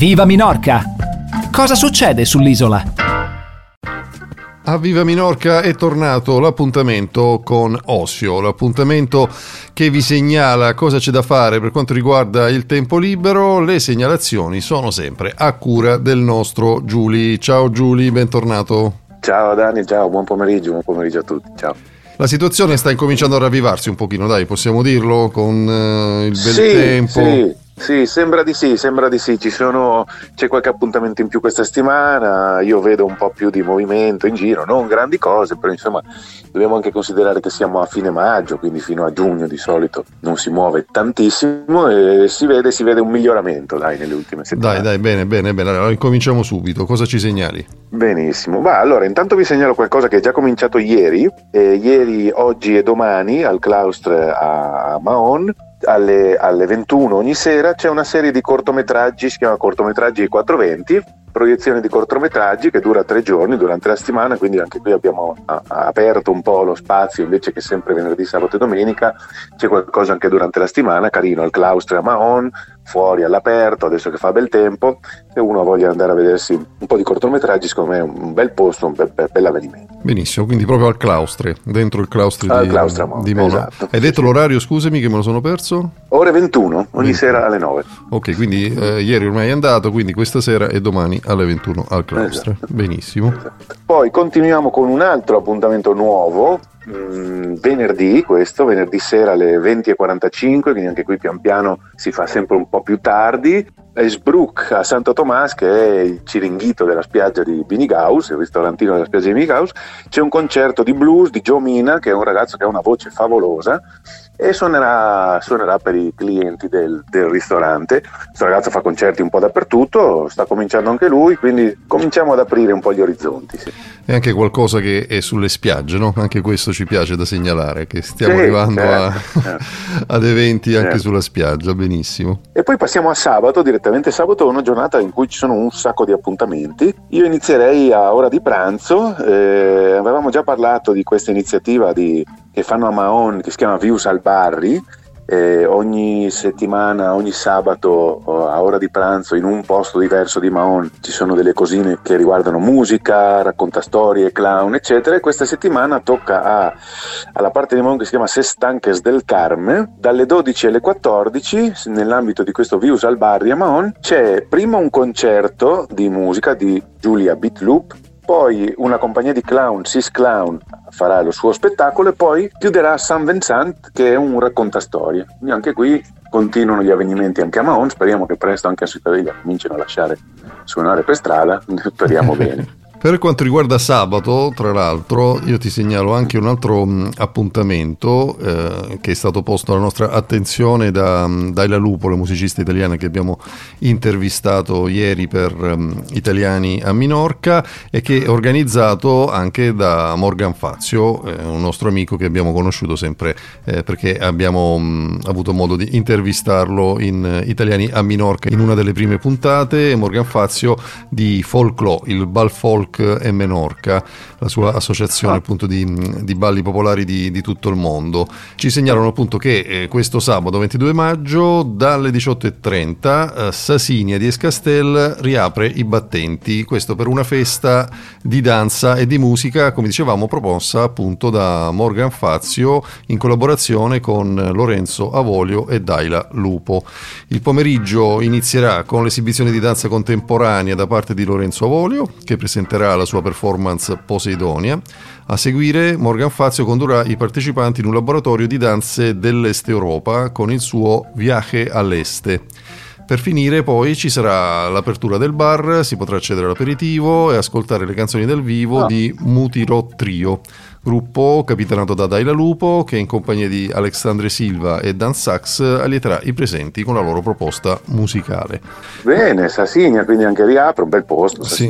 Viva Minorca! Cosa succede sull'isola? A Viva Minorca è tornato l'appuntamento con Osio, l'appuntamento che vi segnala cosa c'è da fare per quanto riguarda il tempo libero. Le segnalazioni sono sempre a cura del nostro Giuli. Ciao Giuli, bentornato. Ciao Dani, ciao, buon pomeriggio, buon pomeriggio a tutti, ciao. La situazione sta incominciando a ravvivarsi un pochino, dai, possiamo dirlo, con uh, il bel sì, tempo. Sì. Sì, sembra di sì, sembra di sì. Sono, c'è qualche appuntamento in più questa settimana, io vedo un po' più di movimento in giro, non grandi cose, però insomma dobbiamo anche considerare che siamo a fine maggio, quindi fino a giugno di solito non si muove tantissimo e si vede, si vede un miglioramento dai, nelle ultime settimane. Dai, dai, bene, bene, bene. Allora incominciamo subito. Cosa ci segnali? Benissimo, ma allora intanto vi segnalo qualcosa che è già cominciato ieri, eh, ieri, oggi e domani al Claustre a Mahon alle, alle 21 ogni sera c'è una serie di cortometraggi, si chiama Cortometraggi 420, proiezione di cortometraggi che dura tre giorni durante la settimana, quindi anche qui abbiamo a, aperto un po' lo spazio invece che sempre venerdì, sabato e domenica, c'è qualcosa anche durante la settimana, carino al claustro a Mahon, fuori all'aperto, adesso che fa bel tempo, se uno voglia andare a vedersi un po' di cortometraggi, secondo me è un bel posto, un bel, bel, bel avvenimento. Benissimo, quindi proprio al claustre, dentro il claustre al di, claustre Mahon, di Mono. esatto. Hai detto Sì, l'orario, scusami, che me lo sono perso? Ore 21, ogni 21. sera alle 9. Ok, quindi eh, ieri ormai è andato, quindi questa sera e domani alle 21 al claustre. Esatto. Benissimo. Poi continuiamo con un altro appuntamento nuovo, mm, venerdì, questo, venerdì sera alle 20.45, quindi anche qui pian piano si fa sempre un po' più tardi. Esbrook a Santo Tomas, che è il ciringhito della spiaggia di Binigaus, il ristorantino della spiaggia di Binigaus, c'è un concerto di blues di Joe Mina, che è un ragazzo che ha una voce favolosa e suonerà, suonerà per i clienti del, del ristorante. Questo ragazzo fa concerti un po' dappertutto, sta cominciando anche lui, quindi cominciamo ad aprire un po' gli orizzonti. Sì. È anche qualcosa che è sulle spiagge, no? Anche questo ci piace da segnalare, che stiamo Sì, arrivando a- certo, certo. ad eventi anche Certo. sulla spiaggia, benissimo. E poi passiamo a sabato, direttamente sabato è una giornata in cui ci sono un sacco di appuntamenti. Io inizierei a ora di pranzo, eh, avevamo già parlato di questa iniziativa di- che fanno a Mahon che si chiama Views al Barri. eh, ogni settimana, ogni sabato oh, a ora di pranzo in un posto diverso di Mahon ci sono delle cosine che riguardano musica, racconta storie, clown, eccetera. E questa settimana tocca a, alla parte di Mahon che si chiama Sestanques del Carme, dalle 12 alle 14, nell'ambito di questo Views al Barri a Mahon, c'è prima un concerto di musica di Giulia Bitloop, poi una compagnia di clown, Sis Clown, farà lo suo spettacolo e poi chiuderà San Vincent che è un raccontastorie. Quindi anche qui continuano gli avvenimenti anche a Mahon, speriamo che presto anche a Cittadella cominciano a lasciare suonare per strada, speriamo bene. Per quanto riguarda sabato, tra l'altro, io ti segnalo anche un altro mh, appuntamento eh, che è stato posto alla nostra attenzione da mh, Daila Lupo, la musicista italiana che abbiamo intervistato ieri per mh, Italiani a Minorca e che è organizzato anche da Morgan Fazio, eh, un nostro amico che abbiamo conosciuto sempre eh, perché abbiamo mh, avuto modo di intervistarlo in eh, Italiani a Minorca in una delle prime puntate. Morgan Fazio di Folklore, il Bal Folk e Menorca, la sua associazione Ah. appunto di, di balli popolari di, di tutto il mondo. Ci segnalano appunto che eh, questo sabato 22 maggio dalle 18.30 eh, Sasinia di Escastel riapre i battenti, questo per una festa di danza e di musica, come dicevamo, proposta appunto da Morgan Fazio in collaborazione con Lorenzo Avolio e Daila Lupo. Il pomeriggio inizierà con l'esibizione di danza contemporanea da parte di Lorenzo Avolio, che presenterà la sua performance Poseidonia. A seguire, Morgan Fazio condurrà i partecipanti in un laboratorio di danze dell'Est Europa con il suo Viaje all'Este. Per finire poi ci sarà l'apertura del bar, si potrà accedere all'aperitivo e ascoltare le canzoni dal vivo Ah. di Mutiro Trio, gruppo capitanato da Daila Lupo che in compagnia di Alexandre Silva e Dan Sachs allieterà i presenti con la loro proposta musicale. Bene, Sassinia, quindi anche riapre, un bel posto, Sì.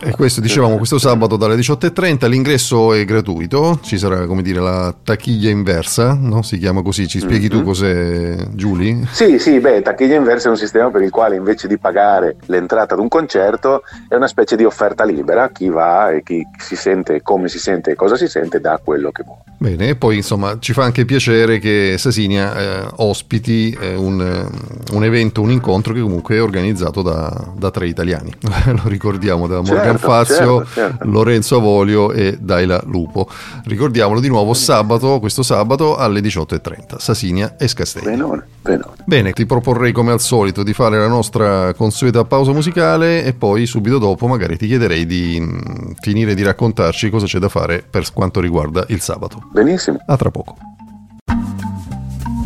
E questo dicevamo questo sabato dalle 18.30 l'ingresso è gratuito, ci sarà come dire la tachiglia inversa, no? si chiama così, ci spieghi tu Mhm. cos'è Giulia? Sì, sì, beh, tacchiglia inversa è un sistema per il quale invece di pagare l'entrata ad un concerto è una specie di offerta libera, chi va e chi si sente come si sente e cosa si sente dà quello che vuole. Bene, e poi insomma ci fa anche piacere che Sasinia eh, ospiti eh, un, un, evento, un incontro che comunque è organizzato da, da tre italiani, lo ricordiamo, da Morgan certo, Fazio, certo, certo. Lorenzo Avolio e Daila Lupo. Ricordiamolo di nuovo sabato, questo sabato alle 18.30, Sasinia e Scastelli. Benone, benone. Bene, ti proporrei come al solito di fare la nostra consueta pausa musicale e poi subito dopo magari ti chiederei di mm, finire di raccontarci cosa c'è da fare per quanto riguarda il sabato. Benissimo. A tra poco.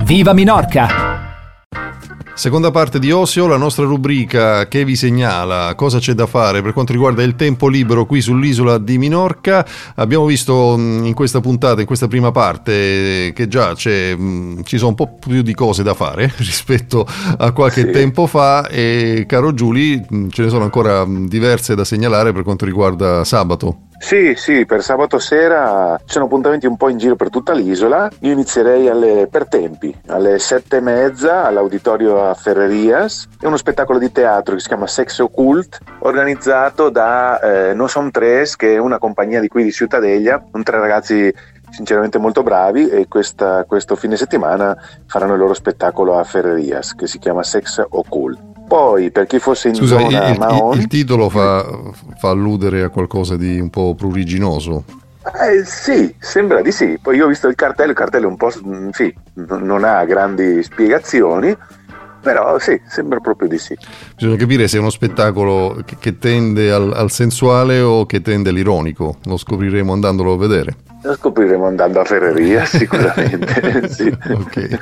Viva Minorca! Seconda parte di Osio, la nostra rubrica che vi segnala cosa c'è da fare per quanto riguarda il tempo libero qui sull'isola di Minorca. Abbiamo visto in questa puntata, in questa prima parte, che già ci sono un po' più di cose da fare rispetto a qualche sì. tempo fa e caro Giuli ce ne sono ancora diverse da segnalare per quanto riguarda sabato. Sì, sì, per sabato sera ci sono appuntamenti un po' in giro per tutta l'isola. Io inizierei alle, per tempi, alle sette e mezza all'auditorio a Ferrerias. È uno spettacolo di teatro che si chiama Sex Occult, organizzato da eh, No Som Tres, che è una compagnia di qui di Ciutadeglia, un tre ragazzi sinceramente molto bravi e questa, questo fine settimana faranno il loro spettacolo a Ferrerias che si chiama Sex Occult. Poi, per chi fosse in Scusa, zona il, Mahon, il, il titolo fa, fa, alludere a qualcosa di un po' pruriginoso. Eh, sì, sembra di sì. Poi io ho visto il cartello, il cartello un po' mm, sì, non ha grandi spiegazioni, però sì, sembra proprio di sì. Bisogna capire se è uno spettacolo che, che tende al, al, sensuale o che tende all'ironico, lo scopriremo andandolo a vedere. Lo scopriremo andando a Ferreria sicuramente. sì. Ok.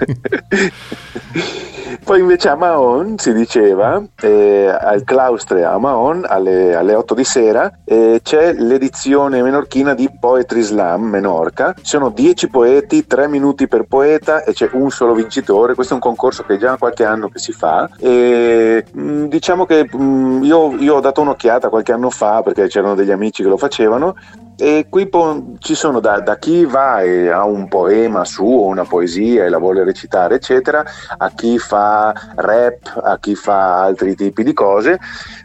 Poi invece a Mahon si diceva, eh, al claustre a Mahon alle, alle 8 di sera, eh, c'è l'edizione menorchina di Poetry Slam Menorca. Sono 10 poeti, 3 minuti per poeta e c'è un solo vincitore. Questo è un concorso che già qualche anno che si fa. E, mh, mm, diciamo che mh, mm, io, io ho dato un'occhiata qualche anno fa perché c'erano degli amici che lo facevano e qui po- ci sono da, da, chi va e ha un poema suo, una poesia e la vuole recitare, eccetera, a chi fa rap, a chi fa altri tipi di cose.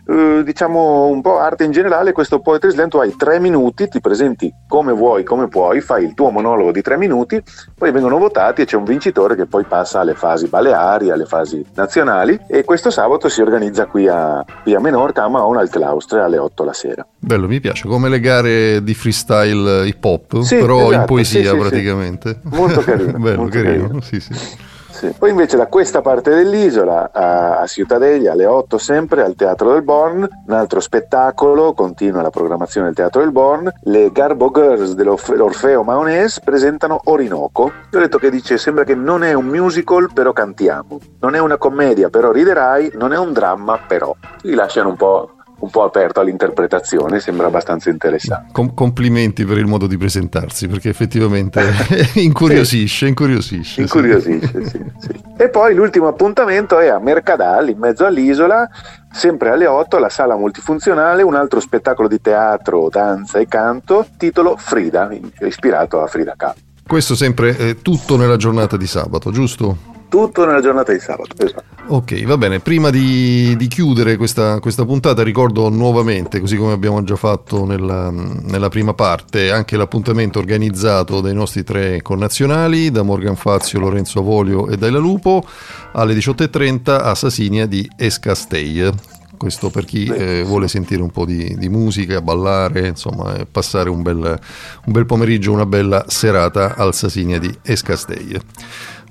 Eh, diciamo un po' arte in generale, questo Poetry Slam tu hai tre minuti, ti presenti come vuoi, come puoi, fai il tuo monologo di tre minuti, poi vengono votati e c'è un vincitore che poi passa alle fasi baleari, alle fasi nazionali e questo sabato si organizza qui a, qui a Menorca, a Maona al Claustre alle 8 la sera. Bello, mi piace, come le gare di freestyle hip hop, sì, però esatto, in poesia sì, sì, praticamente. Molto carino. Bello, molto carino. carino. Sì, sì. Sì. Poi invece da questa parte dell'isola, a, a Ciutadeglia, alle 8 sempre, al Teatro del Born, un altro spettacolo, continua la programmazione del Teatro del Born, le Garbo Girls dell'Orfeo Maonese presentano Orinoco. Io ho detto che dice, sembra che non è un musical, però cantiamo. Non è una commedia, però riderai, non è un dramma, però. Li lasciano un po' un po' aperto all'interpretazione, sembra abbastanza interessante. Com- complimenti per il modo di presentarsi, perché effettivamente incuriosisce, incuriosisce. Incuriosisce, sì. sì, sì. E poi l'ultimo appuntamento è a Mercadal, in mezzo all'isola, sempre alle 8, la sala multifunzionale, un altro spettacolo di teatro, danza e canto, titolo Frida, ispirato a Frida Kahlo. Questo sempre eh, tutto nella giornata di sabato, giusto? Tutto nella giornata di sabato. Esatto. Ok, va bene. Prima di, di chiudere questa, questa, puntata, ricordo nuovamente, così come abbiamo già fatto nella, nella, prima parte, anche l'appuntamento organizzato dai nostri tre connazionali, da Morgan Fazio, Lorenzo Avolio e Daila Lupo, alle 18.30 a Sasinia di Escastei. Questo per chi eh, vuole sentire un po' di, di, musica, ballare, insomma, e passare un bel, un bel pomeriggio, una bella serata al Sasinia di Escastei.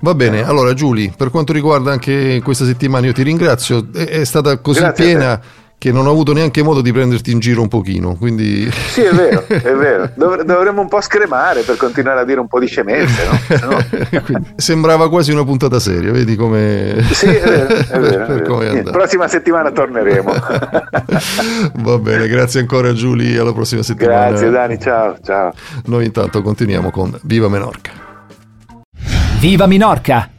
Va bene, allora Giulia, per quanto riguarda anche questa settimana io ti ringrazio, è, stata così Grazie piena che non ho avuto neanche modo di prenderti in giro un pochino, quindi... Sì, è vero, è vero. Dov- dovremmo un po' scremare per continuare a dire un po' di scemenze, no? no. sembrava quasi una puntata seria, vedi come... Sì, è vero, è vero. È vero. Prossima settimana torneremo. Va bene, grazie ancora Giulia, alla prossima settimana. Grazie Dani, ciao, ciao. Noi intanto continuiamo con Viva Menorca. Viva Minorca!